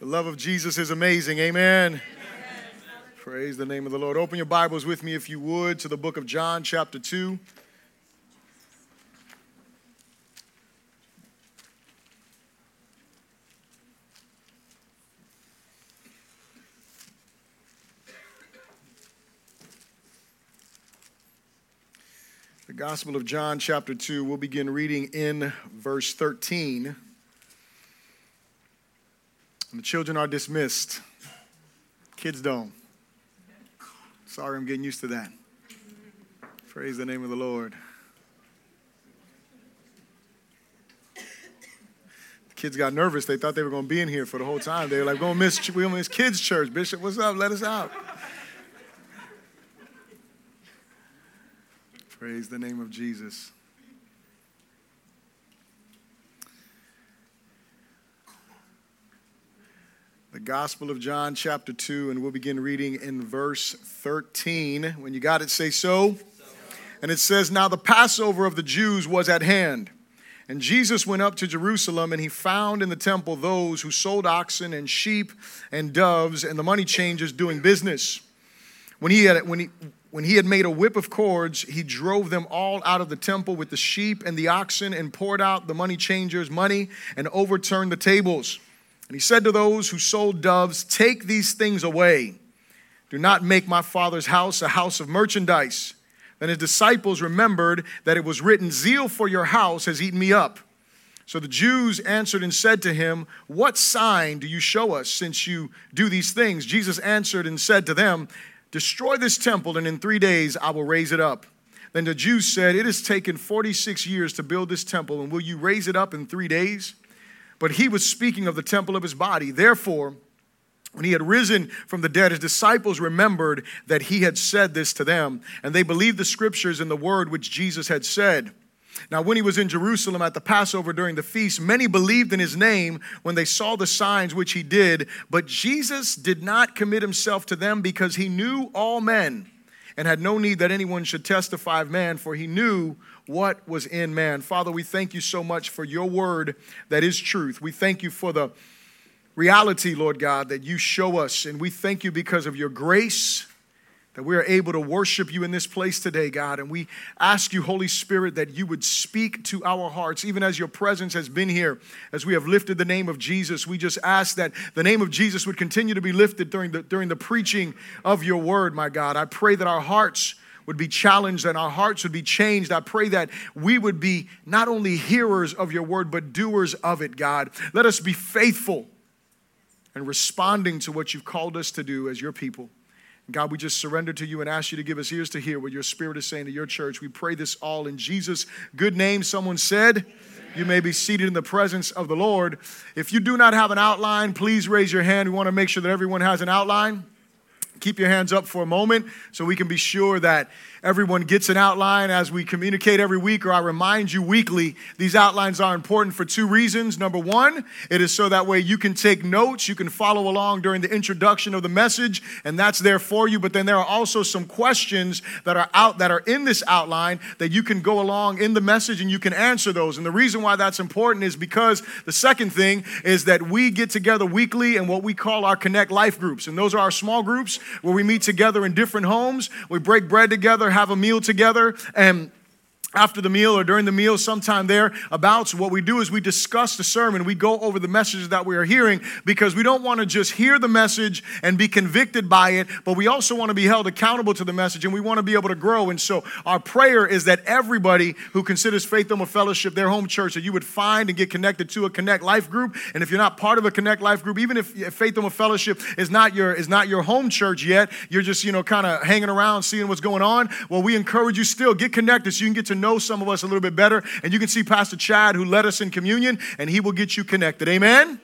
The love of Jesus is amazing. Amen. Amen. Praise the name of the Lord. Open your Bibles with me, if you would, to the book of John, chapter 2. The Gospel of John, chapter 2, we'll begin reading in verse 13. The children are dismissed. Kids don't. Sorry, I'm getting used to that. Praise the name of the Lord. The kids got nervous. They thought they were going to be in here for the whole time. They were like, going to miss, we're going to miss kids' church. Bishop, what's up? Let us out. Praise the name of Jesus. The Gospel of John, chapter 2, and we'll begin reading in verse 13. When you got it, say so. And it says, Now the Passover of the Jews was at hand. And Jesus went up to Jerusalem, and he found in the temple those who sold oxen and sheep and doves and the money changers doing business. When he had, when he, when he had made a whip of cords, he drove them all out of the temple with the sheep and the oxen and poured out the money changers' money and overturned the tables. And he said to those who sold doves, Take these things away. Do not make my father's house a house of merchandise. Then his disciples remembered that it was written, Zeal for your house has eaten me up. So the Jews answered and said to him, What sign do you show us since you do these things? Jesus answered and said to them, Destroy this temple, and in three days I will raise it up. Then the Jews said, It has taken 46 years to build this temple, and will you raise it up in three days? But he was speaking of the temple of his body. Therefore, when he had risen from the dead, his disciples remembered that he had said this to them, and they believed the scriptures and the word which Jesus had said. Now, when he was in Jerusalem at the Passover during the feast, many believed in his name when they saw the signs which he did. But Jesus did not commit himself to them because he knew all men and had no need that anyone should testify of man, for he knew what was in man. Father, we thank you so much for your word that is truth. We thank you for the reality, Lord God, that you show us. And we thank you because of your grace that we are able to worship you in this place today, God. And we ask you, Holy Spirit, that you would speak to our hearts, even as your presence has been here, as we have lifted the name of Jesus. We just ask that the name of Jesus would continue to be lifted during the, during the preaching of your word, my God. I pray that our hearts would be challenged and our hearts would be changed. I pray that we would be not only hearers of your word, but doers of it, God. Let us be faithful and responding to what you've called us to do as your people. God, we just surrender to you and ask you to give us ears to hear what your spirit is saying to your church. We pray this all in Jesus' good name. Someone said, you may be seated in the presence of the Lord. If you do not have an outline, please raise your hand. We want to make sure that everyone has an outline. Keep your hands up for a moment so we can be sure that everyone gets an outline as we communicate every week, or I remind you weekly. These outlines are important for two reasons. Number one, it is so that way you can take notes, you can follow along during the introduction of the message, and that's there for you. But then there are also some questions that are out that are in this outline that you can go along in the message and you can answer those. And the reason why that's important is because the second thing is that we get together weekly in what we call our Connect Life groups. And those are our small groups where we meet together in different homes, we break bread together have a meal together, and after the meal or during the meal, sometime there, about what we do is we discuss the sermon. We go over the messages that we are hearing because we don't want to just hear the message and be convicted by it, but we also want to be held accountable to the message and we want to be able to grow. And so, our prayer is that everybody who considers Faith Home Fellowship their home church, that you would find and get connected to a Connect Life group. And if you're not part of a Connect Life group, even if Faith Home Fellowship is not your is not your home church yet, you're just you know kind of hanging around, seeing what's going on. Well, we encourage you still get connected so you can get to know some of us a little bit better. And you can see Pastor Chad, who led us in communion, and he will get you connected. Amen.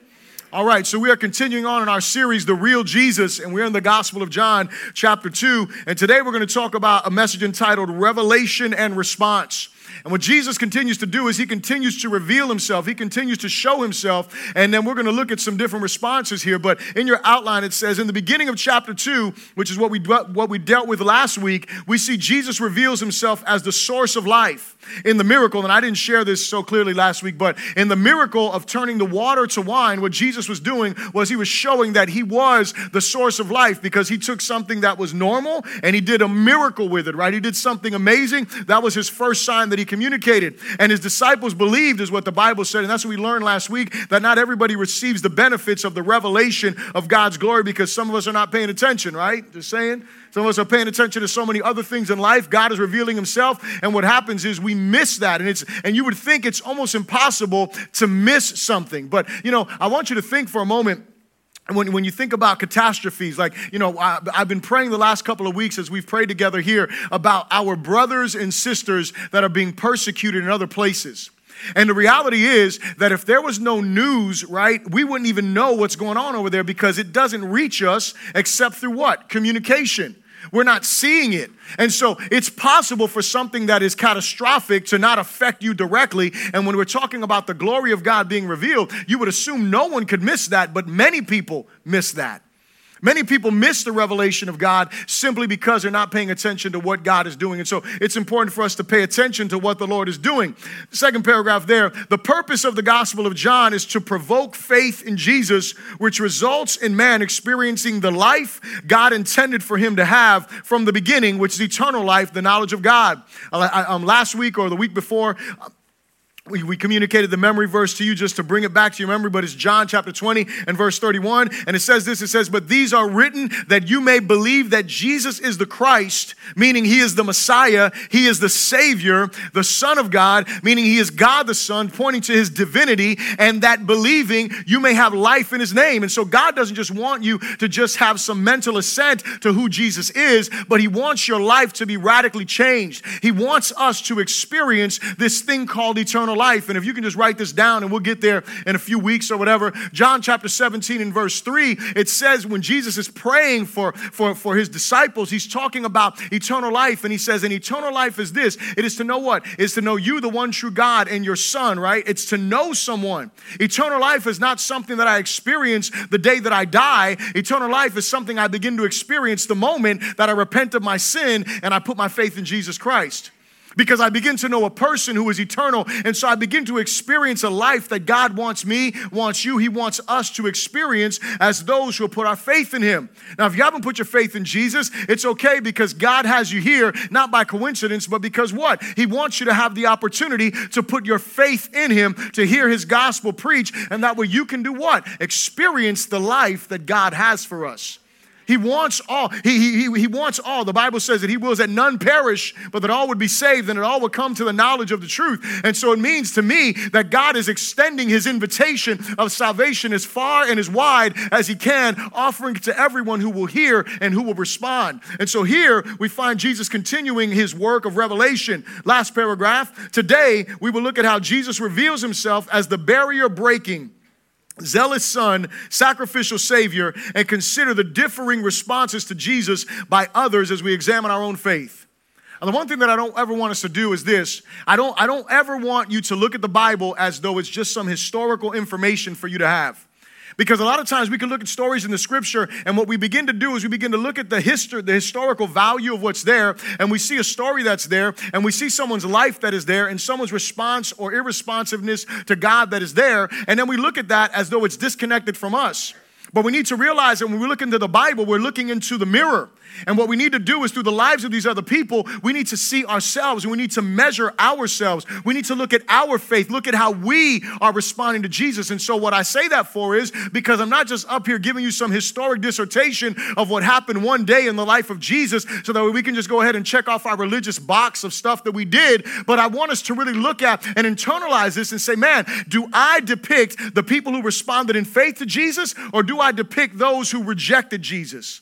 All right, so we are continuing on in our series, The Real Jesus, and we're in the Gospel of John, chapter 2. And today we're going to talk about a message entitled Revelation and Response. And what Jesus continues to do is he continues to reveal himself, he continues to show himself. And then we're going to look at some different responses here. But in your outline, it says in the beginning of chapter 2, which is what we, what we dealt with last week, we see Jesus reveals himself as the source of life in the miracle, and I didn't share this so clearly last week, but in the miracle of turning the water to wine, what Jesus was doing was he was showing that he was the source of life because he took something that was normal and he did a miracle with it, right? He did something amazing. That was his first sign that he communicated. And his disciples believed, is what the Bible said. And that's what we learned last week that not everybody receives the benefits of the revelation of God's glory because some of us are not paying attention, right? Just saying. Some of us are paying attention to so many other things in life. God is revealing himself. And what happens is we miss that. And it's and you would think it's almost impossible to miss something. But you know, I want you to think for a moment. And when, when you think about catastrophes, like, you know, I, I've been praying the last couple of weeks as we've prayed together here about our brothers and sisters that are being persecuted in other places. And the reality is that if there was no news, right, we wouldn't even know what's going on over there because it doesn't reach us except through what? Communication. We're not seeing it. And so it's possible for something that is catastrophic to not affect you directly. And when we're talking about the glory of God being revealed, you would assume no one could miss that, but many people miss that. Many people miss the revelation of God simply because they're not paying attention to what God is doing. And so it's important for us to pay attention to what the Lord is doing. Second paragraph there the purpose of the Gospel of John is to provoke faith in Jesus, which results in man experiencing the life God intended for him to have from the beginning, which is eternal life, the knowledge of God. Um, last week or the week before, we, we communicated the memory verse to you just to bring it back to your memory, but it's John chapter 20 and verse 31. And it says this it says, But these are written that you may believe that Jesus is the Christ, meaning he is the Messiah, he is the Savior, the Son of God, meaning he is God the Son, pointing to his divinity, and that believing you may have life in his name. And so God doesn't just want you to just have some mental assent to who Jesus is, but he wants your life to be radically changed. He wants us to experience this thing called eternal life. And if you can just write this down and we'll get there in a few weeks or whatever. John chapter 17 and verse 3, it says when Jesus is praying for, for, for his disciples, he's talking about eternal life. And he says, and eternal life is this it is to know what? Is to know you, the one true God, and your Son, right? It's to know someone. Eternal life is not something that I experience the day that I die. Eternal life is something I begin to experience the moment that I repent of my sin and I put my faith in Jesus Christ because I begin to know a person who is eternal. And so I begin to experience a life that God wants me, wants you, He wants us to experience as those who put our faith in Him. Now, if you haven't put your faith in Jesus, it's okay because God has you here, not by coincidence, but because what? He wants you to have the opportunity to put your faith in Him, to hear His gospel preach, and that way you can do what? Experience the life that God has for us. He wants all. He, he, he wants all. The Bible says that he wills that none perish, but that all would be saved and that all would come to the knowledge of the truth. And so it means to me that God is extending his invitation of salvation as far and as wide as he can, offering to everyone who will hear and who will respond. And so here we find Jesus continuing his work of revelation. Last paragraph. Today we will look at how Jesus reveals himself as the barrier breaking zealous son, sacrificial savior, and consider the differing responses to Jesus by others as we examine our own faith. And the one thing that I don't ever want us to do is this I don't, I don't ever want you to look at the Bible as though it's just some historical information for you to have. Because a lot of times we can look at stories in the scripture, and what we begin to do is we begin to look at the history, the historical value of what's there, and we see a story that's there, and we see someone's life that is there, and someone's response or irresponsiveness to God that is there, and then we look at that as though it's disconnected from us. But we need to realize that when we look into the Bible, we're looking into the mirror. And what we need to do is through the lives of these other people, we need to see ourselves and we need to measure ourselves. We need to look at our faith, look at how we are responding to Jesus. And so, what I say that for is because I'm not just up here giving you some historic dissertation of what happened one day in the life of Jesus so that we can just go ahead and check off our religious box of stuff that we did, but I want us to really look at and internalize this and say, man, do I depict the people who responded in faith to Jesus or do I depict those who rejected Jesus?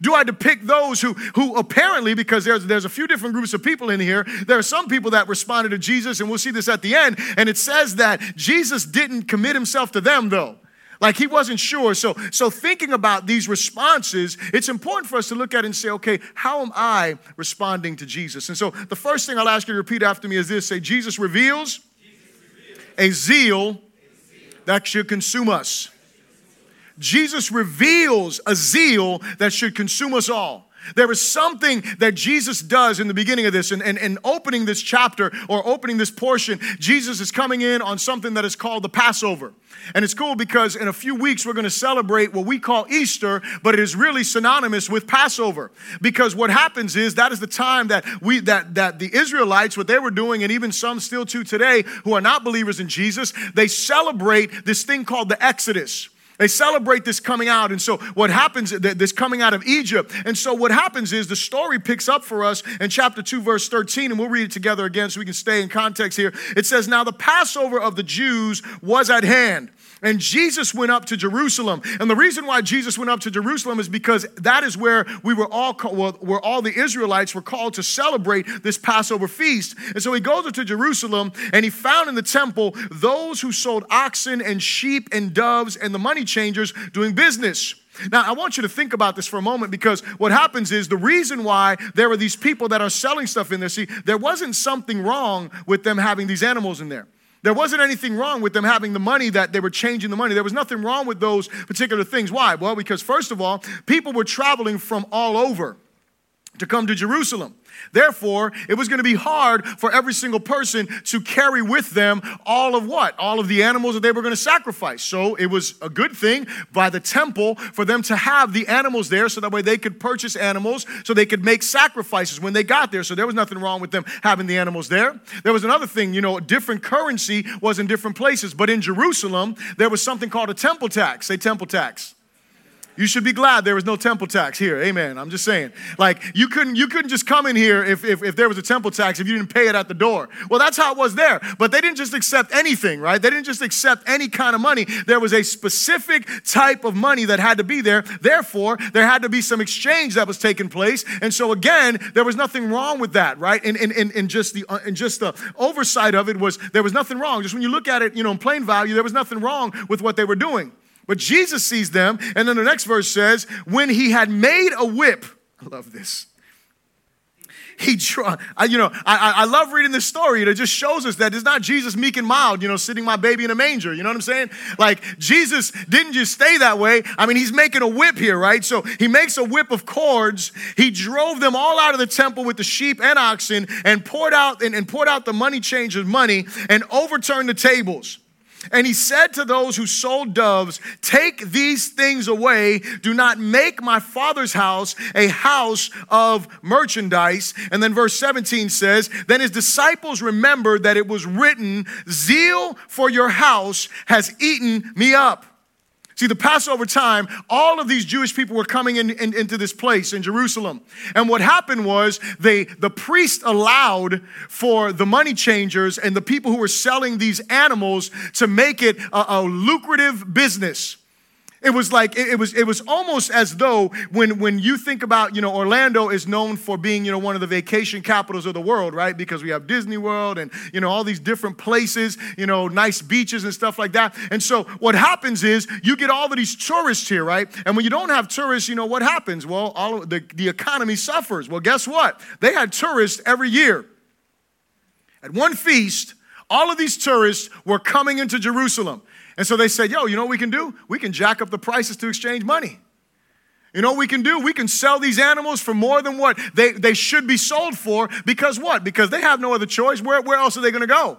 Do I depict those who, who apparently, because there's, there's a few different groups of people in here, there are some people that responded to Jesus, and we'll see this at the end, and it says that Jesus didn't commit himself to them, though. Like he wasn't sure. So, so thinking about these responses, it's important for us to look at and say, okay, how am I responding to Jesus? And so the first thing I'll ask you to repeat after me is this say, Jesus reveals, Jesus reveals. A, zeal a zeal that should consume us. Jesus reveals a zeal that should consume us all. There is something that Jesus does in the beginning of this, and, and, and opening this chapter or opening this portion, Jesus is coming in on something that is called the Passover. And it's cool because in a few weeks we're going to celebrate what we call Easter, but it is really synonymous with Passover. Because what happens is that is the time that we that that the Israelites, what they were doing, and even some still to today who are not believers in Jesus, they celebrate this thing called the Exodus. They celebrate this coming out. And so what happens, this coming out of Egypt. And so what happens is the story picks up for us in chapter 2, verse 13, and we'll read it together again so we can stay in context here. It says, Now the Passover of the Jews was at hand. And Jesus went up to Jerusalem. And the reason why Jesus went up to Jerusalem is because that is where we were all where all the Israelites were called to celebrate this Passover feast. And so he goes up to Jerusalem and he found in the temple those who sold oxen and sheep and doves and the money changers doing business. Now, I want you to think about this for a moment because what happens is the reason why there are these people that are selling stuff in there, see, there wasn't something wrong with them having these animals in there. There wasn't anything wrong with them having the money that they were changing the money. There was nothing wrong with those particular things. Why? Well, because first of all, people were traveling from all over to come to Jerusalem. Therefore, it was going to be hard for every single person to carry with them all of what? All of the animals that they were going to sacrifice. So it was a good thing by the temple for them to have the animals there so that way they could purchase animals so they could make sacrifices when they got there. So there was nothing wrong with them having the animals there. There was another thing, you know, different currency was in different places. But in Jerusalem, there was something called a temple tax, Say temple tax. You should be glad there was no temple tax here. Amen. I'm just saying. Like you couldn't you couldn't just come in here if, if, if there was a temple tax if you didn't pay it at the door. Well, that's how it was there. But they didn't just accept anything, right? They didn't just accept any kind of money. There was a specific type of money that had to be there. Therefore, there had to be some exchange that was taking place. And so again, there was nothing wrong with that, right? And and, and, and just the uh, and just the oversight of it was there was nothing wrong. Just when you look at it, you know, in plain value, there was nothing wrong with what they were doing. But Jesus sees them, and then the next verse says, when he had made a whip, I love this. He, I, you know, I, I love reading this story. It just shows us that it's not Jesus meek and mild, you know, sitting my baby in a manger. You know what I'm saying? Like Jesus didn't just stay that way. I mean, he's making a whip here, right? So he makes a whip of cords. He drove them all out of the temple with the sheep and oxen, and poured out and, and poured out the money changers' money, and overturned the tables. And he said to those who sold doves, Take these things away. Do not make my father's house a house of merchandise. And then verse 17 says, Then his disciples remembered that it was written, Zeal for your house has eaten me up. See, the Passover time, all of these Jewish people were coming in, in, into this place in Jerusalem. And what happened was they, the priest allowed for the money changers and the people who were selling these animals to make it a, a lucrative business. It was like it, was it was almost as though when when you think about you know Orlando is known for being you know one of the vacation capitals of the world right? Because we have Disney World and you know all these different places you know nice beaches and stuff like that. And so what happens is you get all of these tourists here right? And when you don't have tourists you know what happens? Well all the the economy suffers. Well guess what? They had tourists every year. At one feast all of these tourists were coming into Jerusalem and so they said, yo, you know what we can do? We can jack up the prices to exchange money. You know what we can do? We can sell these animals for more than what they, they should be sold for because what? Because they have no other choice. Where, where else are they going to go?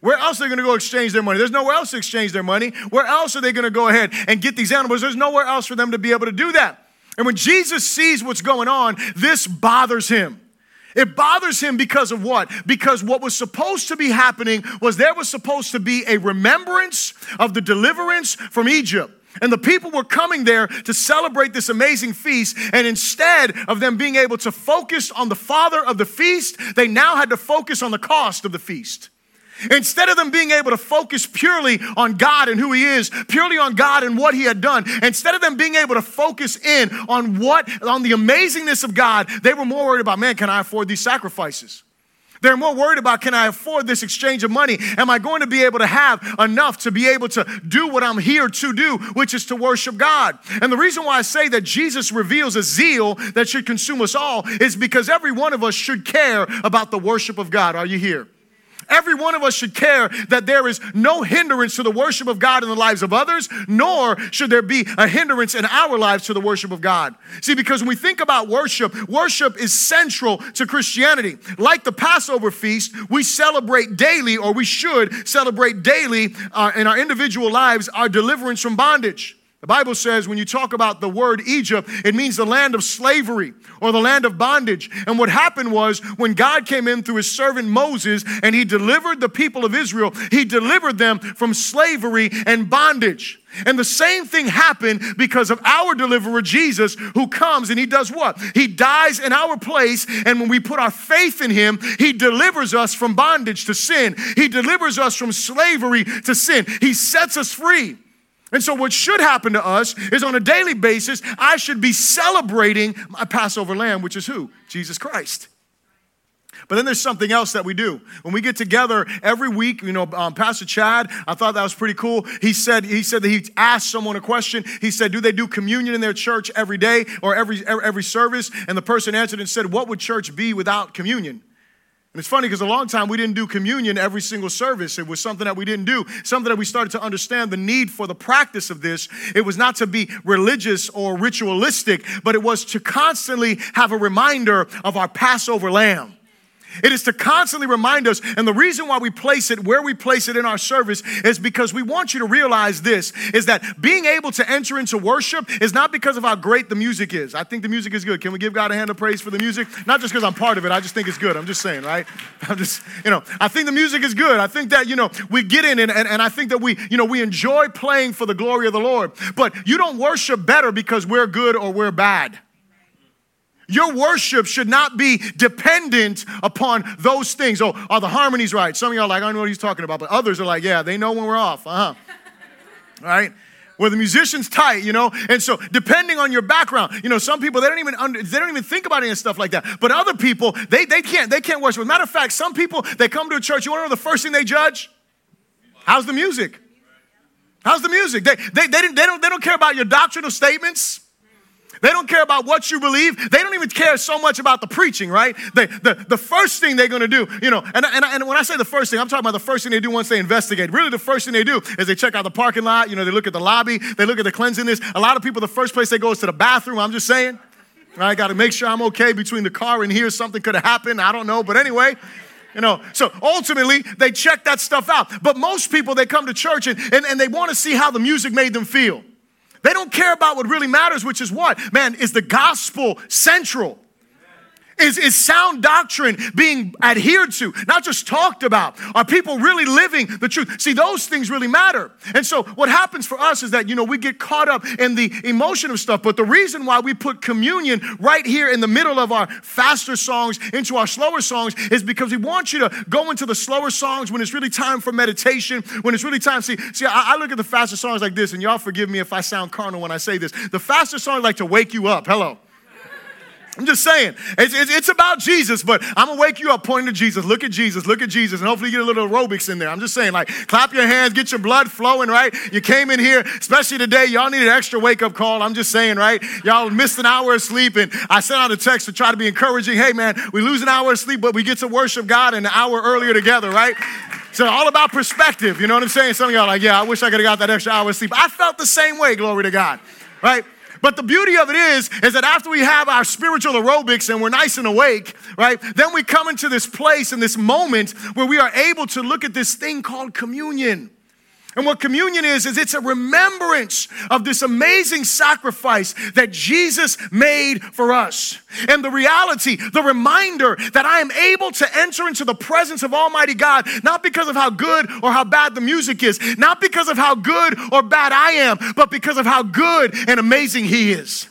Where else are they going to go exchange their money? There's nowhere else to exchange their money. Where else are they going to go ahead and get these animals? There's nowhere else for them to be able to do that. And when Jesus sees what's going on, this bothers him. It bothers him because of what? Because what was supposed to be happening was there was supposed to be a remembrance of the deliverance from Egypt. And the people were coming there to celebrate this amazing feast. And instead of them being able to focus on the father of the feast, they now had to focus on the cost of the feast. Instead of them being able to focus purely on God and who He is, purely on God and what He had done, instead of them being able to focus in on what, on the amazingness of God, they were more worried about, man, can I afford these sacrifices? They're more worried about can I afford this exchange of money? Am I going to be able to have enough to be able to do what I'm here to do, which is to worship God? And the reason why I say that Jesus reveals a zeal that should consume us all is because every one of us should care about the worship of God. Are you here? Every one of us should care that there is no hindrance to the worship of God in the lives of others, nor should there be a hindrance in our lives to the worship of God. See, because when we think about worship, worship is central to Christianity. Like the Passover feast, we celebrate daily, or we should celebrate daily uh, in our individual lives, our deliverance from bondage. The Bible says when you talk about the word Egypt, it means the land of slavery or the land of bondage. And what happened was when God came in through his servant Moses and he delivered the people of Israel, he delivered them from slavery and bondage. And the same thing happened because of our deliverer, Jesus, who comes and he does what? He dies in our place. And when we put our faith in him, he delivers us from bondage to sin. He delivers us from slavery to sin. He sets us free. And so, what should happen to us is on a daily basis, I should be celebrating my Passover lamb, which is who? Jesus Christ. But then there's something else that we do. When we get together every week, you know, um, Pastor Chad, I thought that was pretty cool. He said, he said that he asked someone a question. He said, Do they do communion in their church every day or every, every service? And the person answered and said, What would church be without communion? And it's funny because a long time we didn't do communion every single service. It was something that we didn't do, something that we started to understand the need for the practice of this. It was not to be religious or ritualistic, but it was to constantly have a reminder of our Passover lamb. It is to constantly remind us, and the reason why we place it where we place it in our service is because we want you to realize this is that being able to enter into worship is not because of how great the music is. I think the music is good. Can we give God a hand of praise for the music? Not just because I'm part of it, I just think it's good. I'm just saying, right? I'm just, you know, I think the music is good. I think that, you know, we get in and, and, and I think that we, you know, we enjoy playing for the glory of the Lord. But you don't worship better because we're good or we're bad. Your worship should not be dependent upon those things. Oh, are the harmonies right? Some of y'all are like, I don't know what he's talking about, but others are like, yeah, they know when we're off. Uh huh. right? Where the musician's tight, you know, and so depending on your background, you know, some people they don't even under, they don't even think about any stuff like that. But other people, they they can't they can't worship. Matter of fact, some people they come to a church. You want to know the first thing they judge? How's the music? How's the music? They, they, they, they, don't, they don't care about your doctrinal statements. They don't care about what you believe. They don't even care so much about the preaching, right? They, the, the first thing they're going to do, you know, and, and, and when I say the first thing, I'm talking about the first thing they do once they investigate. Really, the first thing they do is they check out the parking lot, you know, they look at the lobby, they look at the cleanliness. A lot of people, the first place they go is to the bathroom. I'm just saying. I got to make sure I'm okay between the car and here. Something could have happened. I don't know. But anyway, you know, so ultimately they check that stuff out. But most people, they come to church and, and, and they want to see how the music made them feel. They don't care about what really matters, which is what? Man, is the gospel central? Is, is sound doctrine being adhered to, not just talked about? Are people really living the truth? See, those things really matter. And so, what happens for us is that, you know, we get caught up in the emotion of stuff. But the reason why we put communion right here in the middle of our faster songs into our slower songs is because we want you to go into the slower songs when it's really time for meditation, when it's really time. See, see I, I look at the faster songs like this, and y'all forgive me if I sound carnal when I say this. The faster songs like to wake you up. Hello. I'm just saying, it's, it's, it's, about Jesus, but I'm gonna wake you up pointing to Jesus. Look at Jesus, look at Jesus, and hopefully get a little aerobics in there. I'm just saying, like, clap your hands, get your blood flowing, right? You came in here, especially today, y'all need an extra wake up call. I'm just saying, right? Y'all missed an hour of sleep, and I sent out a text to try to be encouraging. Hey, man, we lose an hour of sleep, but we get to worship God an hour earlier together, right? So all about perspective, you know what I'm saying? Some of y'all like, yeah, I wish I could have got that extra hour of sleep. I felt the same way, glory to God, right? But the beauty of it is, is that after we have our spiritual aerobics and we're nice and awake, right, then we come into this place and this moment where we are able to look at this thing called communion. And what communion is, is it's a remembrance of this amazing sacrifice that Jesus made for us. And the reality, the reminder that I am able to enter into the presence of Almighty God, not because of how good or how bad the music is, not because of how good or bad I am, but because of how good and amazing He is.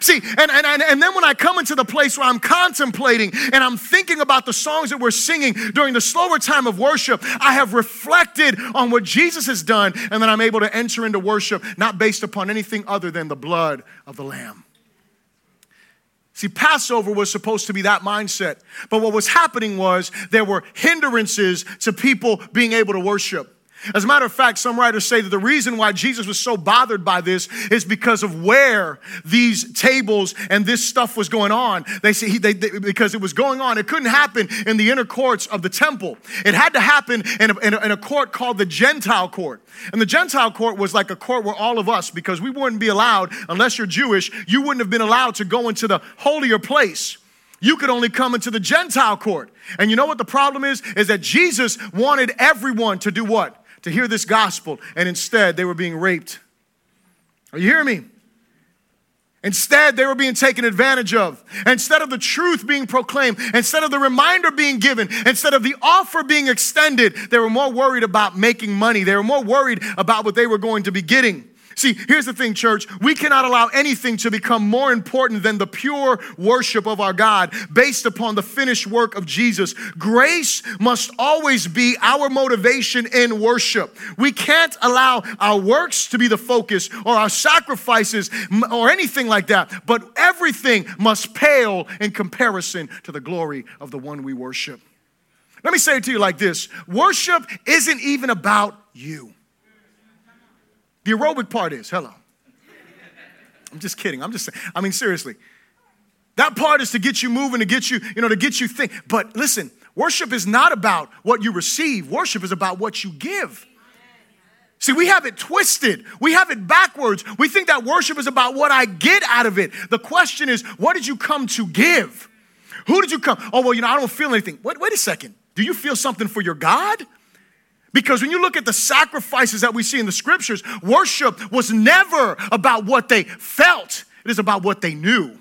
See, and, and, and and then when I come into the place where I'm contemplating and I'm thinking about the songs that we're singing during the slower time of worship, I have reflected on what Jesus has done, and then I'm able to enter into worship not based upon anything other than the blood of the Lamb. See, Passover was supposed to be that mindset. But what was happening was there were hindrances to people being able to worship. As a matter of fact, some writers say that the reason why Jesus was so bothered by this is because of where these tables and this stuff was going on. They say he, they, they, because it was going on. It couldn't happen in the inner courts of the temple. It had to happen in a, in a, in a court called the Gentile court. And the Gentile court was like a court where all of us, because we wouldn't be allowed, unless you're Jewish, you wouldn't have been allowed to go into the holier place you could only come into the Gentile court. And you know what the problem is? Is that Jesus wanted everyone to do what? To hear this gospel, and instead they were being raped. Are you hearing me? Instead, they were being taken advantage of. Instead of the truth being proclaimed, instead of the reminder being given, instead of the offer being extended, they were more worried about making money. They were more worried about what they were going to be getting. See, here's the thing, church. We cannot allow anything to become more important than the pure worship of our God based upon the finished work of Jesus. Grace must always be our motivation in worship. We can't allow our works to be the focus or our sacrifices or anything like that, but everything must pale in comparison to the glory of the one we worship. Let me say it to you like this worship isn't even about you. The aerobic part is, hello. I'm just kidding. I'm just saying. I mean, seriously. That part is to get you moving, to get you, you know, to get you think. But listen, worship is not about what you receive. Worship is about what you give. See, we have it twisted. We have it backwards. We think that worship is about what I get out of it. The question is, what did you come to give? Who did you come? Oh, well, you know, I don't feel anything. Wait, wait a second. Do you feel something for your God? Because when you look at the sacrifices that we see in the scriptures, worship was never about what they felt, it is about what they knew.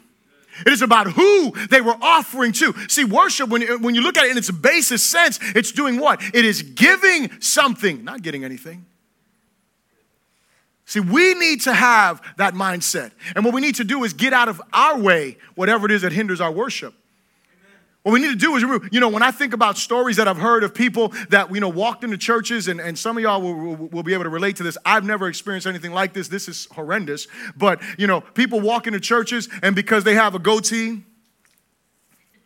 It is about who they were offering to. See, worship, when, when you look at it in its basis sense, it's doing what? It is giving something, not getting anything. See, we need to have that mindset. And what we need to do is get out of our way whatever it is that hinders our worship. What we need to do is, you know, when I think about stories that I've heard of people that, you know, walked into churches, and, and some of y'all will, will, will, be able to relate to this. I've never experienced anything like this. This is horrendous. But, you know, people walk into churches, and because they have a goatee,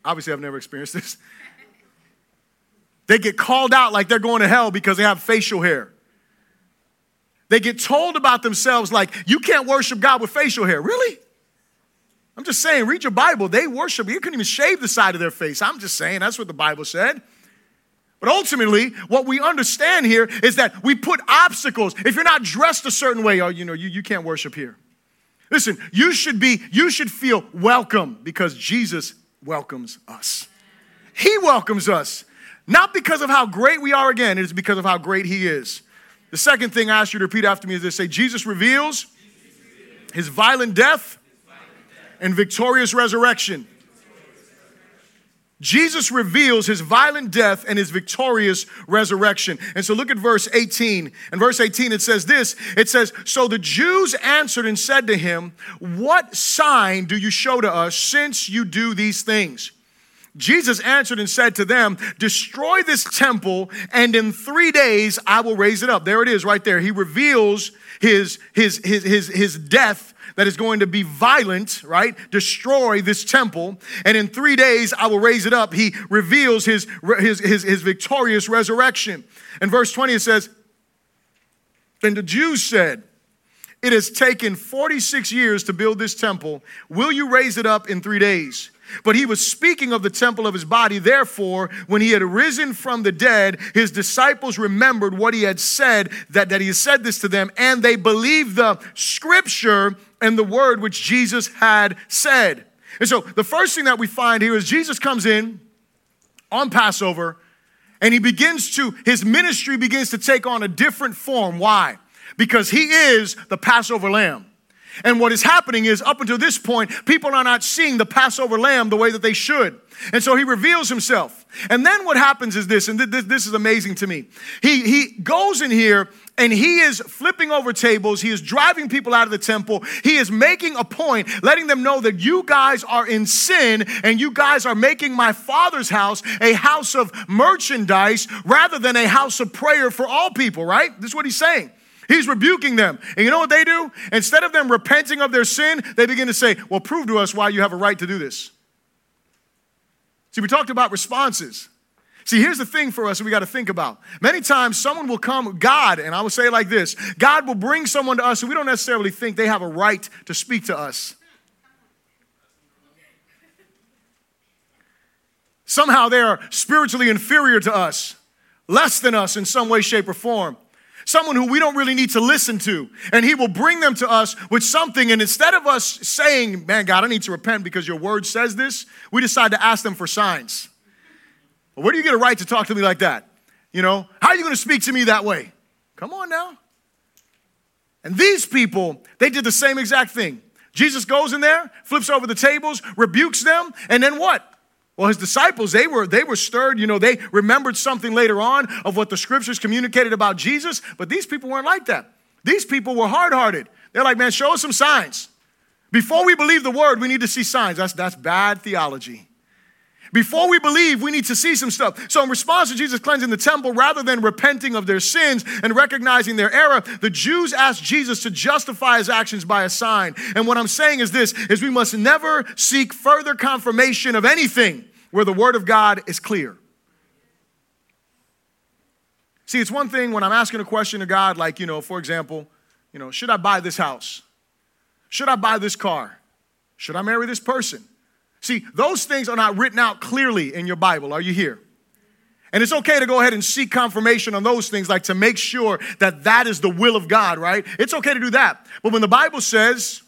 obviously I've never experienced this, they get called out like they're going to hell because they have facial hair. They get told about themselves like, you can't worship God with facial hair. Really? I'm just saying, read your Bible. They worship. You couldn't even shave the side of their face. I'm just saying, that's what the Bible said. But ultimately, what we understand here is that we put obstacles. If you're not dressed a certain way, oh, you know, you, you can't worship here. Listen, you should be, you should feel welcome because Jesus welcomes us. He welcomes us. Not because of how great we are again, it is because of how great He is. The second thing I ask you to repeat after me is this say, Jesus reveals his violent death and victorious resurrection. Jesus reveals his violent death and his victorious resurrection. And so look at verse 18. And verse 18 it says this it says, So the Jews answered and said to him, What sign do you show to us since you do these things? Jesus answered and said to them, Destroy this temple, and in three days I will raise it up. There it is, right there. He reveals his, his, his, his, his death that is going to be violent, right? Destroy this temple. And in three days, I will raise it up. He reveals his, his, his, his victorious resurrection. And verse 20, it says, And the Jews said, It has taken 46 years to build this temple. Will you raise it up in three days? But he was speaking of the temple of his body. Therefore, when he had risen from the dead, his disciples remembered what he had said, that, that he had said this to them, and they believed the scripture and the word which Jesus had said. And so the first thing that we find here is Jesus comes in on Passover and he begins to, his ministry begins to take on a different form. Why? Because he is the Passover lamb. And what is happening is, up until this point, people are not seeing the Passover lamb the way that they should. And so he reveals himself. And then what happens is this, and this, this is amazing to me. He, he goes in here and he is flipping over tables. He is driving people out of the temple. He is making a point, letting them know that you guys are in sin and you guys are making my father's house a house of merchandise rather than a house of prayer for all people, right? This is what he's saying. He's rebuking them. And you know what they do? Instead of them repenting of their sin, they begin to say, Well, prove to us why you have a right to do this. See, we talked about responses. See, here's the thing for us we got to think about. Many times, someone will come, God, and I will say like this God will bring someone to us who we don't necessarily think they have a right to speak to us. Somehow they are spiritually inferior to us, less than us in some way, shape, or form. Someone who we don't really need to listen to. And he will bring them to us with something. And instead of us saying, Man, God, I need to repent because your word says this, we decide to ask them for signs. Well, where do you get a right to talk to me like that? You know, how are you going to speak to me that way? Come on now. And these people, they did the same exact thing. Jesus goes in there, flips over the tables, rebukes them, and then what? Well, his disciples, they were, they were stirred. You know, they remembered something later on of what the scriptures communicated about Jesus, but these people weren't like that. These people were hard hearted. They're like, man, show us some signs. Before we believe the word, we need to see signs. That's, that's bad theology. Before we believe, we need to see some stuff. So, in response to Jesus cleansing the temple, rather than repenting of their sins and recognizing their error, the Jews asked Jesus to justify his actions by a sign. And what I'm saying is this is we must never seek further confirmation of anything where the word of God is clear. See, it's one thing when I'm asking a question to God, like, you know, for example, you know, should I buy this house? Should I buy this car? Should I marry this person? See, those things are not written out clearly in your Bible. Are you here? And it's okay to go ahead and seek confirmation on those things, like to make sure that that is the will of God, right? It's okay to do that. But when the Bible says,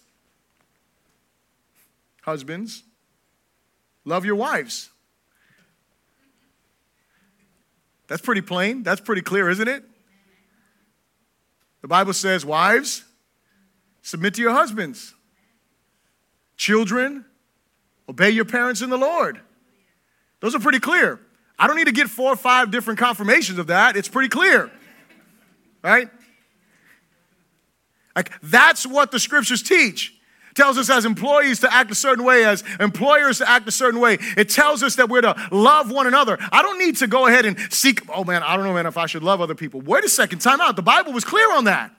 husbands, love your wives, that's pretty plain. That's pretty clear, isn't it? The Bible says, wives, submit to your husbands. Children, Obey your parents in the Lord. Those are pretty clear. I don't need to get four or five different confirmations of that. It's pretty clear. Right? Like that's what the scriptures teach. tells us as employees to act a certain way, as employers to act a certain way. It tells us that we're to love one another. I don't need to go ahead and seek, oh man, I don't know, man, if I should love other people. Wait a second, time out. The Bible was clear on that.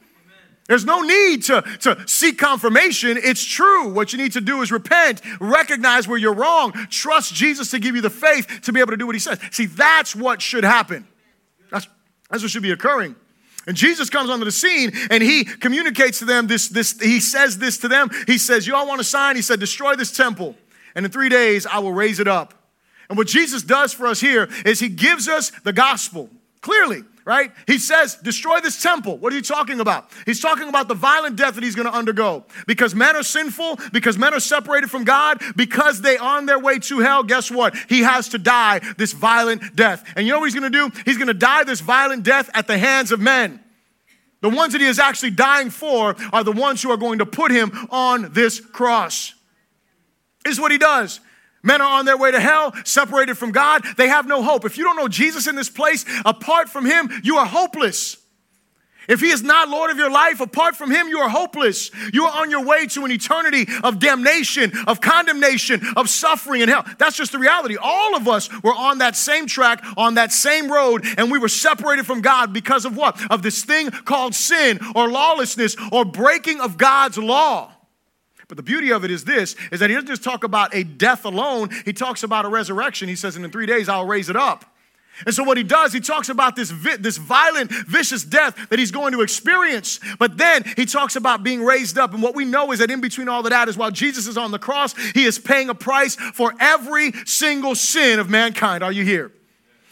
There's no need to, to seek confirmation. It's true. What you need to do is repent, recognize where you're wrong, trust Jesus to give you the faith to be able to do what he says. See, that's what should happen. That's, that's what should be occurring. And Jesus comes onto the scene and he communicates to them this, this, he says this to them. He says, You all want a sign? He said, Destroy this temple, and in three days I will raise it up. And what Jesus does for us here is he gives us the gospel clearly right? He says, destroy this temple. What are you talking about? He's talking about the violent death that he's going to undergo. Because men are sinful, because men are separated from God, because they are on their way to hell, guess what? He has to die this violent death. And you know what he's going to do? He's going to die this violent death at the hands of men. The ones that he is actually dying for are the ones who are going to put him on this cross. Is what he does. Men are on their way to hell, separated from God. They have no hope. If you don't know Jesus in this place, apart from Him, you are hopeless. If He is not Lord of your life, apart from Him, you are hopeless. You are on your way to an eternity of damnation, of condemnation, of suffering and hell. That's just the reality. All of us were on that same track, on that same road, and we were separated from God because of what? Of this thing called sin or lawlessness or breaking of God's law. But the beauty of it is this is that he doesn't just talk about a death alone, he talks about a resurrection. He says, and in three days I'll raise it up. And so, what he does, he talks about this, vi- this violent, vicious death that he's going to experience. But then he talks about being raised up. And what we know is that in between all of that is while Jesus is on the cross, he is paying a price for every single sin of mankind. Are you here?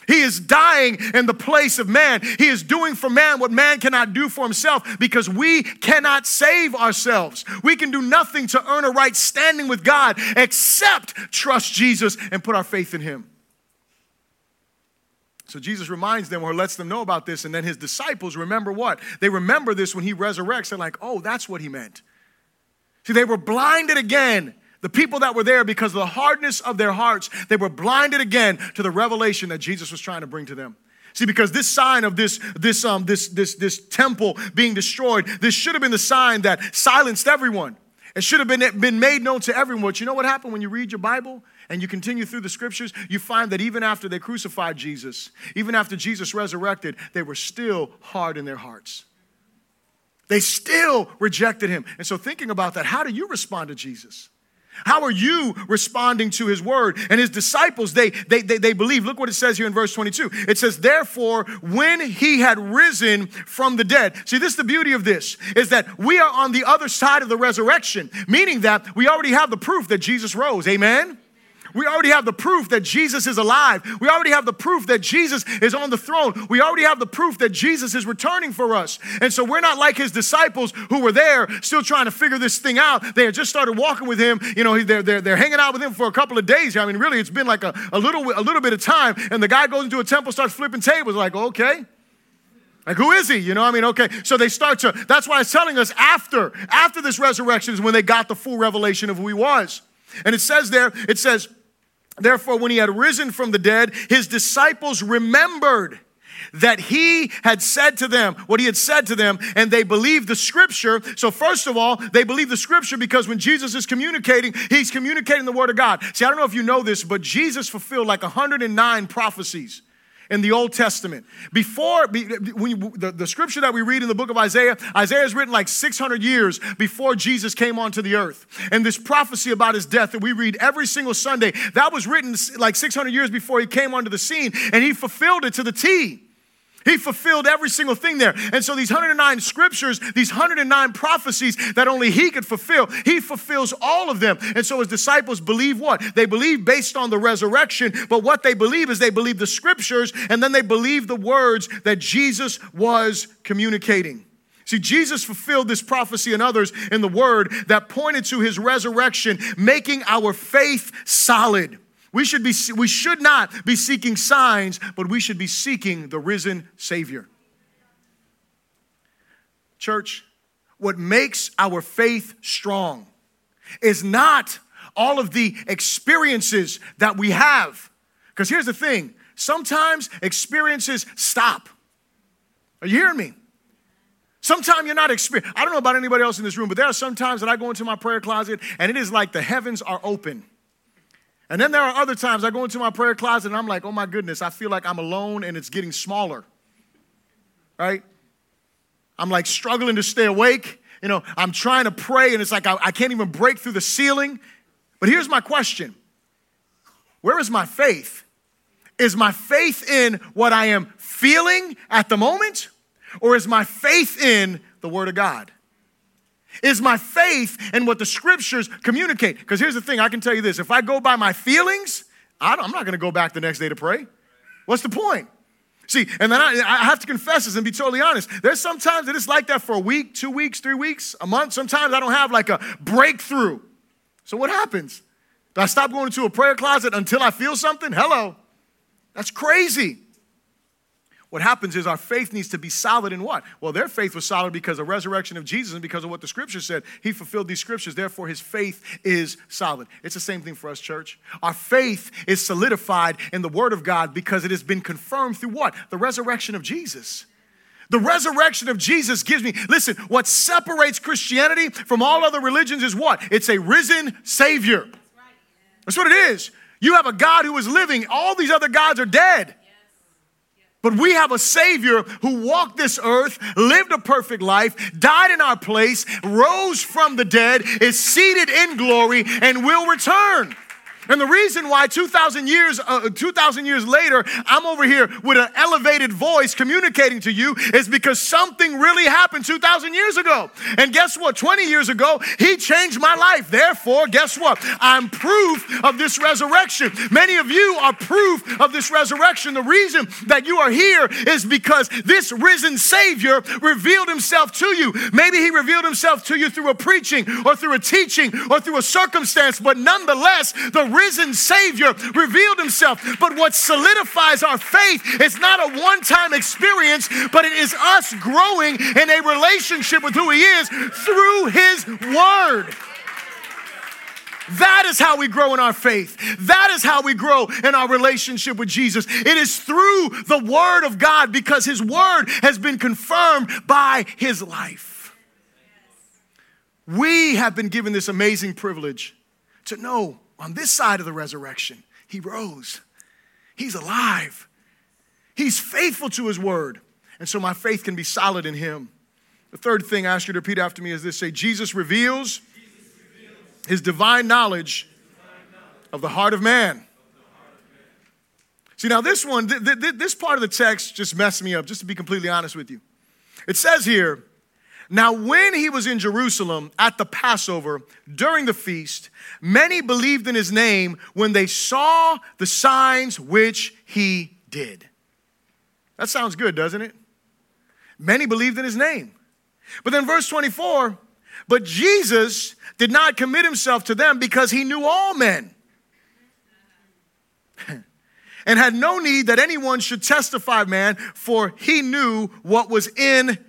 He is dying in the place of man. He is doing for man what man cannot do for himself because we cannot save ourselves. We can do nothing to earn a right standing with God except trust Jesus and put our faith in him. So Jesus reminds them or lets them know about this, and then his disciples remember what? They remember this when he resurrects. They're like, oh, that's what he meant. See, they were blinded again the people that were there, because of the hardness of their hearts, they were blinded again to the revelation that Jesus was trying to bring to them. See, because this sign of this, this, um, this, this, this temple being destroyed, this should have been the sign that silenced everyone. It should have been, been made known to everyone. But you know what happened when you read your Bible and you continue through the scriptures? You find that even after they crucified Jesus, even after Jesus resurrected, they were still hard in their hearts. They still rejected him. And so, thinking about that, how do you respond to Jesus? How are you responding to his word? And his disciples, they, they, they, they, believe. Look what it says here in verse 22. It says, Therefore, when he had risen from the dead. See, this is the beauty of this, is that we are on the other side of the resurrection, meaning that we already have the proof that Jesus rose. Amen? We already have the proof that Jesus is alive. We already have the proof that Jesus is on the throne. We already have the proof that Jesus is returning for us. And so we're not like his disciples who were there still trying to figure this thing out. They had just started walking with him. You know, they're, they're, they're hanging out with him for a couple of days. I mean, really, it's been like a, a, little, a little bit of time. And the guy goes into a temple, starts flipping tables, like, okay. Like, who is he? You know, I mean, okay. So they start to, that's why it's telling us after, after this resurrection is when they got the full revelation of who he was. And it says there, it says, Therefore, when he had risen from the dead, his disciples remembered that he had said to them what he had said to them, and they believed the scripture. So, first of all, they believe the scripture because when Jesus is communicating, he's communicating the word of God. See, I don't know if you know this, but Jesus fulfilled like 109 prophecies in the Old Testament. Before, when the, the scripture that we read in the book of Isaiah, Isaiah is written like 600 years before Jesus came onto the earth. And this prophecy about his death that we read every single Sunday, that was written like 600 years before he came onto the scene, and he fulfilled it to the T. He fulfilled every single thing there. And so these 109 scriptures, these 109 prophecies that only he could fulfill, he fulfills all of them. And so his disciples believe what? They believe based on the resurrection, but what they believe is they believe the scriptures and then they believe the words that Jesus was communicating. See, Jesus fulfilled this prophecy and others in the word that pointed to his resurrection, making our faith solid. We should, be, we should not be seeking signs, but we should be seeking the risen Savior. Church, what makes our faith strong is not all of the experiences that we have. Because here's the thing sometimes experiences stop. Are you hearing me? Sometimes you're not experiencing. I don't know about anybody else in this room, but there are some times that I go into my prayer closet and it is like the heavens are open. And then there are other times I go into my prayer closet and I'm like, oh my goodness, I feel like I'm alone and it's getting smaller. Right? I'm like struggling to stay awake. You know, I'm trying to pray and it's like I, I can't even break through the ceiling. But here's my question Where is my faith? Is my faith in what I am feeling at the moment? Or is my faith in the Word of God? Is my faith and what the scriptures communicate? Because here's the thing I can tell you this if I go by my feelings, I'm not going to go back the next day to pray. What's the point? See, and then I, I, have to confess this and be totally honest. There's sometimes that it's like that for a week, two weeks, three weeks, a month. Sometimes I don't have like a breakthrough. So what happens? Do I stop going to a prayer closet until I feel something? Hello. That's crazy. What happens is our faith needs to be solid in what? Well, their faith was solid because of the resurrection of Jesus and because of what the scripture said. He fulfilled these scriptures, therefore his faith is solid. It's the same thing for us, church. Our faith is solidified in the word of God because it has been confirmed through what? The resurrection of Jesus. The resurrection of Jesus gives me, listen, what separates Christianity from all other religions is what? It's a risen Savior. That's what it is. You have a God who is living, all these other gods are dead. But we have a Savior who walked this earth, lived a perfect life, died in our place, rose from the dead, is seated in glory, and will return. And the reason why 2,000 years, uh, 2,000 years later, I'm over here with an elevated voice communicating to you is because something really happened 2,000 years ago. And guess what? 20 years ago, He changed my life. Therefore, guess what? I'm proof of this resurrection. Many of you are proof of this resurrection. The reason that you are here is because this risen Savior revealed Himself to you. Maybe He revealed Himself to you through a preaching or through a teaching or through a circumstance, but nonetheless, the risen Savior revealed himself. But what solidifies our faith is not a one time experience, but it is us growing in a relationship with who He is through His Word. That is how we grow in our faith. That is how we grow in our relationship with Jesus. It is through the Word of God because His Word has been confirmed by His life. We have been given this amazing privilege to know on this side of the resurrection, he rose. He's alive. He's faithful to his word. And so my faith can be solid in him. The third thing I ask you to repeat after me is this say, Jesus reveals, his divine knowledge of the heart of man. See, now this one, th- th- this part of the text just messed me up, just to be completely honest with you. It says here, now when he was in Jerusalem at the Passover during the feast, many believed in his name when they saw the signs which he did. That sounds good, doesn't it? Many believed in his name. But then, verse 24, but Jesus did not commit himself to them because he knew all men and had no need that anyone should testify, man, for he knew what was in.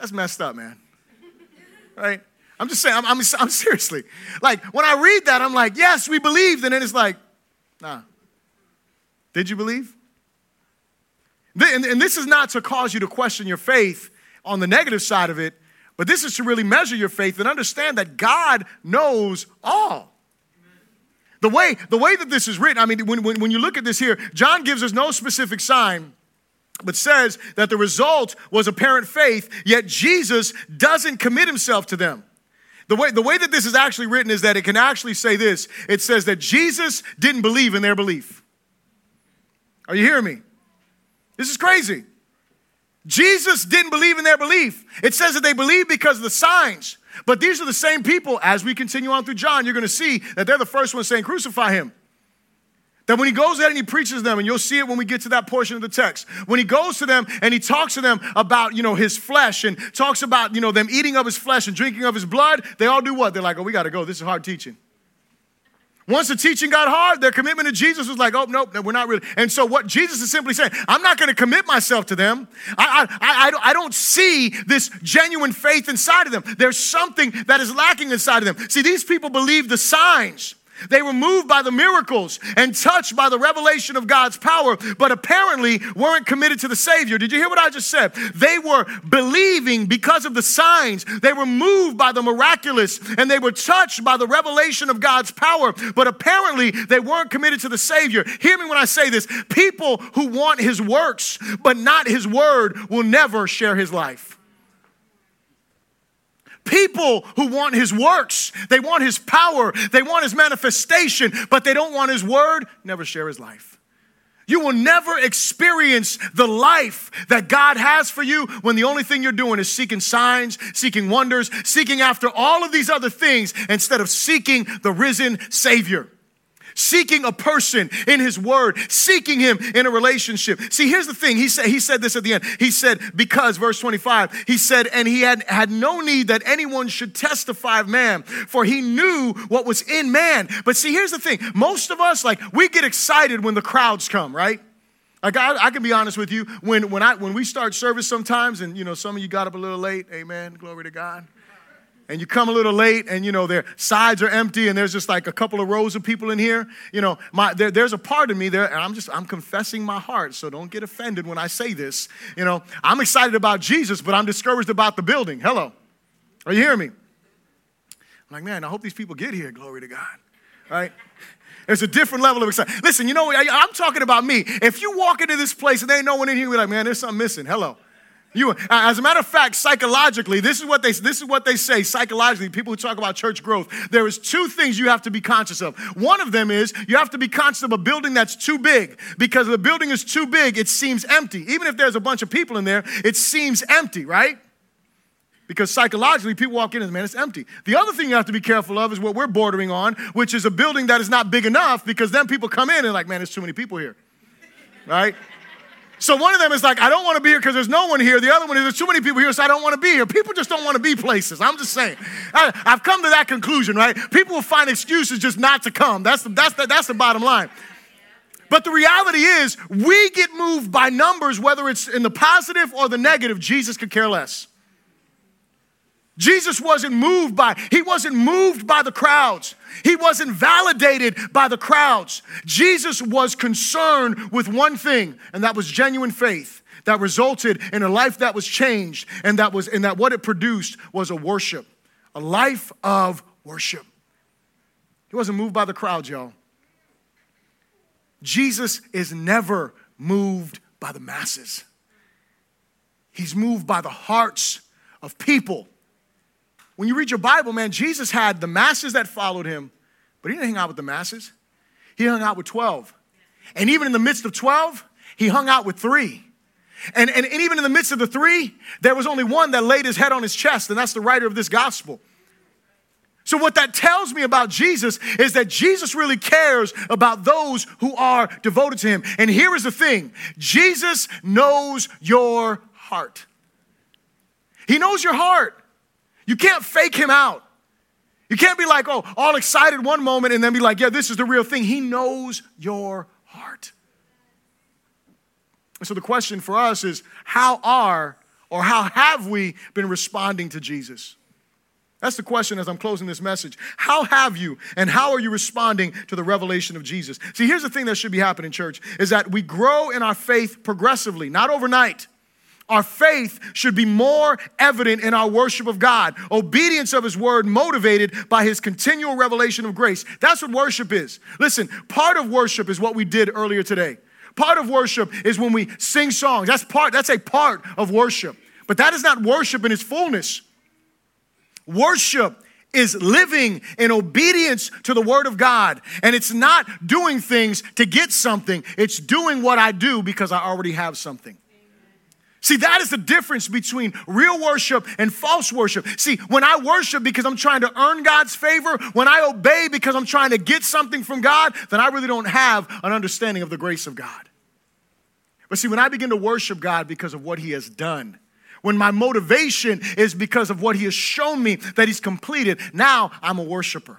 That's messed up, man. Right? I'm just saying, I'm, I'm, I'm seriously. Like, when I read that, I'm like, yes, we believed. And then it's like, nah. Did you believe? And this is not to cause you to question your faith on the negative side of it, but this is to really measure your faith and understand that God knows all. The way, the way that this is written, I mean, when, when, when you look at this here, John gives us no specific sign, but says that the result was apparent faith, yet Jesus doesn't commit himself to them. The way, the way that this is actually written is that it can actually say this it says that Jesus didn't believe in their belief. Are you hearing me? This is crazy. Jesus didn't believe in their belief. It says that they believe because of the signs. But these are the same people, as we continue on through John, you're going to see that they're the first ones saying, Crucify him. That when he goes there and he preaches them, and you'll see it when we get to that portion of the text, when he goes to them and he talks to them about, you know, his flesh and talks about, you know, them eating of his flesh and drinking of his blood, they all do what? They're like, oh, we got to go. This is hard teaching. Once the teaching got hard, their commitment to Jesus was like, oh, nope, we're not really. And so, what Jesus is simply saying, I'm not going to commit myself to them. I, I, I, I don't see this genuine faith inside of them. There's something that is lacking inside of them. See, these people believe the signs. They were moved by the miracles and touched by the revelation of God's power, but apparently weren't committed to the Savior. Did you hear what I just said? They were believing because of the signs. They were moved by the miraculous and they were touched by the revelation of God's power, but apparently they weren't committed to the Savior. Hear me when I say this people who want His works but not His word will never share His life. People who want his works, they want his power, they want his manifestation, but they don't want his word, never share his life. You will never experience the life that God has for you when the only thing you're doing is seeking signs, seeking wonders, seeking after all of these other things instead of seeking the risen Savior seeking a person in his word, seeking him in a relationship. See, here's the thing. He said, he said this at the end. He said, because, verse 25, he said, and he had, had no need that anyone should testify of man, for he knew what was in man. But see, here's the thing. Most of us, like, we get excited when the crowds come, right? Like I, I, can be honest with you, when when I when we start service sometimes, and you know some of you got up a little late, amen, glory to God and you come a little late and you know their sides are empty and there's just like a couple of rows of people in here you know my, there, there's a part of me there and i'm just i'm confessing my heart so don't get offended when i say this you know i'm excited about jesus but i'm discouraged about the building hello are you hearing me i'm like man i hope these people get here glory to god right there's a different level of excitement. Listen, you know, I'm talking about me. If you walk into this place and there ain't no one in here, you're like, man, there's something missing. Hello. You, as a matter of fact, psychologically, this is what they this is what they say. Psychologically, people who talk about church growth, there is two things you have to be conscious of. One of them is you have to be conscious of a building that's too big because the building is too big, it seems empty. Even if there's a bunch of people in there, it seems empty, right? Because psychologically, people walk in and man, it's empty. The other thing you have to be careful of is what we're bordering on, which is a building that is not big enough because then people come in and like, man, there's too many people here, right? So one of them is like, I don't want to be here because there's no one here. The other one is there's too many people here, so I don't want to be here. People just don't want to be places. I'm just saying. I, have come to that conclusion, right? People will find excuses just not to come. That's the, that's the, that's the bottom line. But the reality is, we get moved by numbers, whether it's in the positive or the negative. Jesus could care less. Jesus wasn't moved by, he wasn't moved by the crowds. He wasn't validated by the crowds. Jesus was concerned with one thing, and that was genuine faith that resulted in a life that was changed, and that was and that what it produced was a worship, a life of worship. He wasn't moved by the crowds, y'all. Jesus is never moved by the masses. He's moved by the hearts of people. When you read your Bible, man, Jesus had the masses that followed him, but he didn't hang out with the masses. He hung out with 12. And even in the midst of 12, he hung out with three. And, and, and even in the midst of the three, there was only one that laid his head on his chest, and that's the writer of this gospel. So, what that tells me about Jesus is that Jesus really cares about those who are devoted to him. And here is the thing Jesus knows your heart. He knows your heart. You can't fake him out. You can't be like, oh, all excited one moment and then be like, yeah, this is the real thing. He knows your heart. And so the question for us is how are or how have we been responding to Jesus? That's the question as I'm closing this message. How have you and how are you responding to the revelation of Jesus? See, here's the thing that should be happening, church, is that we grow in our faith progressively, not overnight. Our faith should be more evident in our worship of God, obedience of His word, motivated by His continual revelation of grace. That's what worship is. Listen, part of worship is what we did earlier today. Part of worship is when we sing songs. That's part, that's a part of worship. But that is not worship in its fullness. Worship is living in obedience to the Word of God. And it's not doing things to get something, it's doing what I do because I already have something. See, that is the difference between real worship and false worship. See, when I worship because I'm trying to earn God's favor, when I obey because I'm trying to get something from God, then I really don't have an understanding of the grace of God. But see, when I begin to worship God because of what He has done, when my motivation is because of what he has shown me that he's completed, now I'm a worshiper.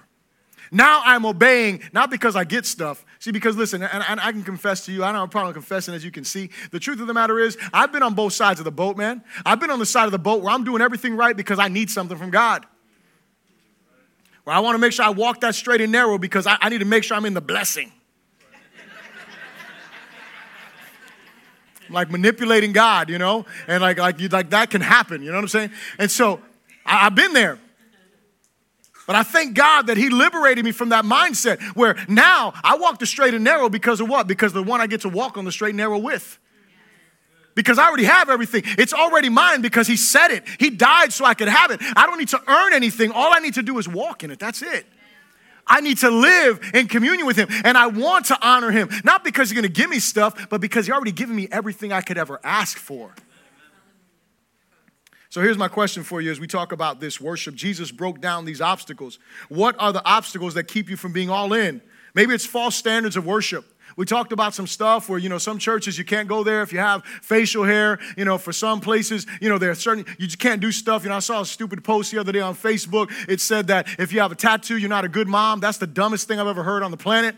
Now I'm obeying, not because I get stuff. See, because listen, and, and I can confess to you, I don't have a problem confessing as you can see. The truth of the matter is, I've been on both sides of the boat, man. I've been on the side of the boat where I'm doing everything right because I need something from God. Where I want to make sure I walk that straight and narrow because I, I need to make sure I'm in the blessing. like manipulating God, you know, and like like you like that can happen. You know what I'm saying? And so I, I've been there. But I thank God that He liberated me from that mindset where now I walk the straight and narrow because of what? Because the one I get to walk on the straight and narrow with. Because I already have everything. It's already mine because He said it. He died so I could have it. I don't need to earn anything. All I need to do is walk in it. That's it. I need to live in communion with him and I want to honor him, not because he's going to give me stuff, but because he already given me everything I could ever ask for. So here's my question for you as we talk about this worship. Jesus broke down these obstacles. What are the obstacles that keep you from being all in? Maybe it's false standards of worship. We talked about some stuff where, you know, some churches you can't go there if you have facial hair. You know, for some places, you know, there are certain, you just can't do stuff. You know, I saw a stupid post the other day on Facebook. It said that if you have a tattoo, you're not a good mom. That's the dumbest thing I've ever heard on the planet.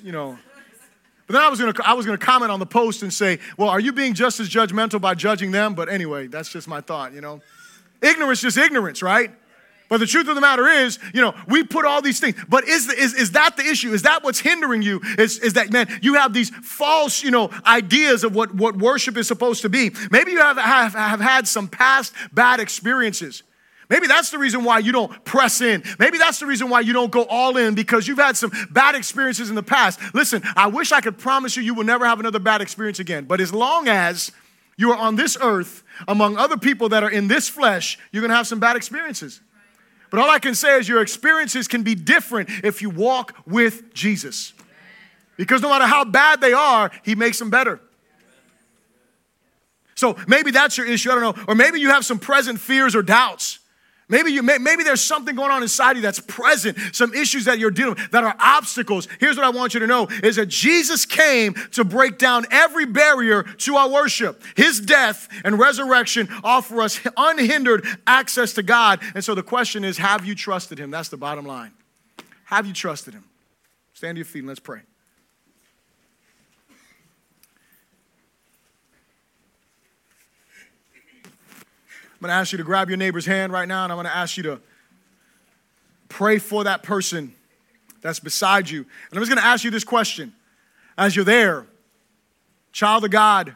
You know, but then I was gonna I was gonna comment on the post and say, well, are you being just as judgmental by judging them? But anyway, that's just my thought, you know. Ignorance just ignorance, right? But the truth of the matter is, you know, we put all these things. But is, the, is, is that the issue? Is that what's hindering you? Is, is that, man, you have these false, you know, ideas of what, what worship is supposed to be. Maybe you have, have, have had some past bad experiences. Maybe that's the reason why you don't press in. Maybe that's the reason why you don't go all in because you've had some bad experiences in the past. Listen, I wish I could promise you you will never have another bad experience again. But as long as you are on this earth among other people that are in this flesh, you're going to have some bad experiences. But all I can say is your experiences can be different if you walk with Jesus. Because no matter how bad they are, He makes them better. So maybe that's your issue, I don't know. Or maybe you have some present fears or doubts. Maybe, you, maybe there's something going on inside you that's present, some issues that you're dealing with that are obstacles. Here's what I want you to know is that Jesus came to break down every barrier to our worship. His death and resurrection offer us unhindered access to God. And so the question is, have you trusted him? That's the bottom line. Have you trusted him? Stand to your feet and let's pray. I'm going to ask you to grab your neighbor's hand right now, and I'm going to ask you to pray for that person that's beside you. And I'm just going to ask you this question as you're there, child of God.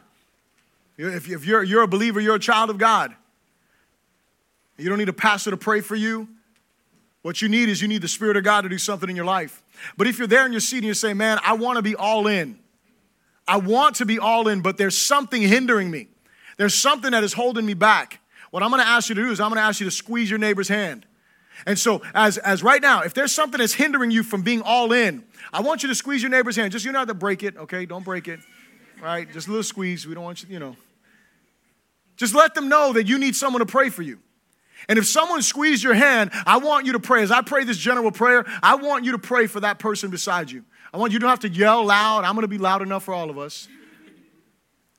If you're, you're a believer, you're a child of God. You don't need a pastor to pray for you. What you need is you need the Spirit of God to do something in your life. But if you're there in your seat and you say, man, I want to be all in, I want to be all in, but there's something hindering me. There's something that is holding me back. What I'm gonna ask you to do is I'm gonna ask you to squeeze your neighbor's hand. And so, as, as right now, if there's something that's hindering you from being all in, I want you to squeeze your neighbor's hand. Just you don't have to break it, okay? Don't break it. Right? Just a little squeeze. We don't want you, you know. Just let them know that you need someone to pray for you. And if someone squeezed your hand, I want you to pray. As I pray this general prayer, I want you to pray for that person beside you. I want you to have to yell loud. I'm going to be loud enough for all of us.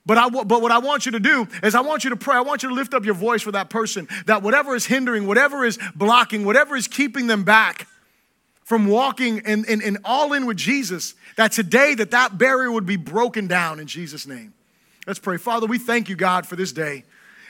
But, I, but what I want you to do is I want you to pray. I want you to lift up your voice for that person that whatever is hindering, whatever is blocking, whatever is keeping them back from walking and, and, and all in with Jesus, that today that that barrier would be broken down in Jesus' name. Let's pray. Father, we thank you, God, for this day.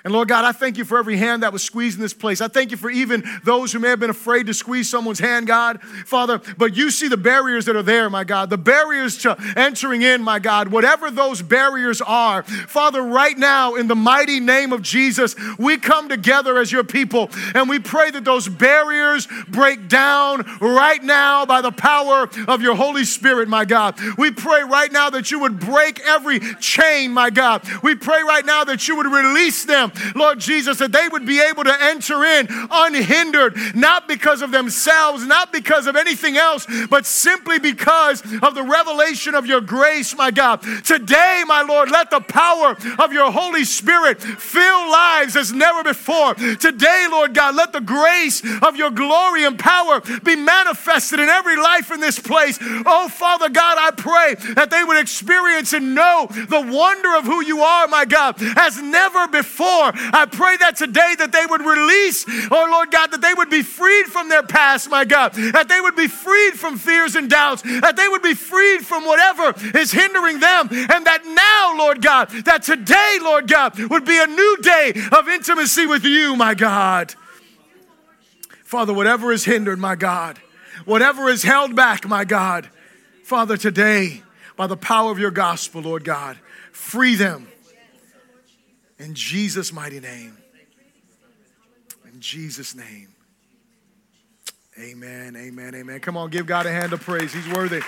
And Lord God, I thank you for every hand that was squeezed in this place. I thank you for even those who may have been afraid to squeeze someone's hand, God. Father, but you see the barriers that are there, my God, the barriers to entering in, my God, whatever those barriers are. Father, right now, in the mighty name of Jesus, we come together as your people and we pray that those barriers break down right now by the power of your Holy Spirit, my God. We pray right now that you would break every chain, my God. We pray right now that you would release them Lord Jesus, that they would be able to enter in unhindered, not because of themselves, not because of anything else, but simply because of the revelation of your grace, my God. Today, my Lord, let the power of your Holy Spirit fill lives as never before. Today, Lord God, let the grace of your glory and power be manifested in every life in this place. Oh, Father God, I pray that they would experience and know the wonder of who you are, my God, as never before. I pray that today that they would release, oh Lord God, that they would be freed from their past, my God, that they would be freed from fears and doubts, that they would be freed from whatever is hindering them, and that now, Lord God, that today, Lord God, would be a new day of intimacy with you, my God. Father, whatever is hindered, my God, whatever is held back, my God, Father, today, by the power of your gospel, Lord God, free them in Jesus' mighty name. In Jesus' name. Amen, amen, amen. Come on, give God a hand of praise. He's worthy.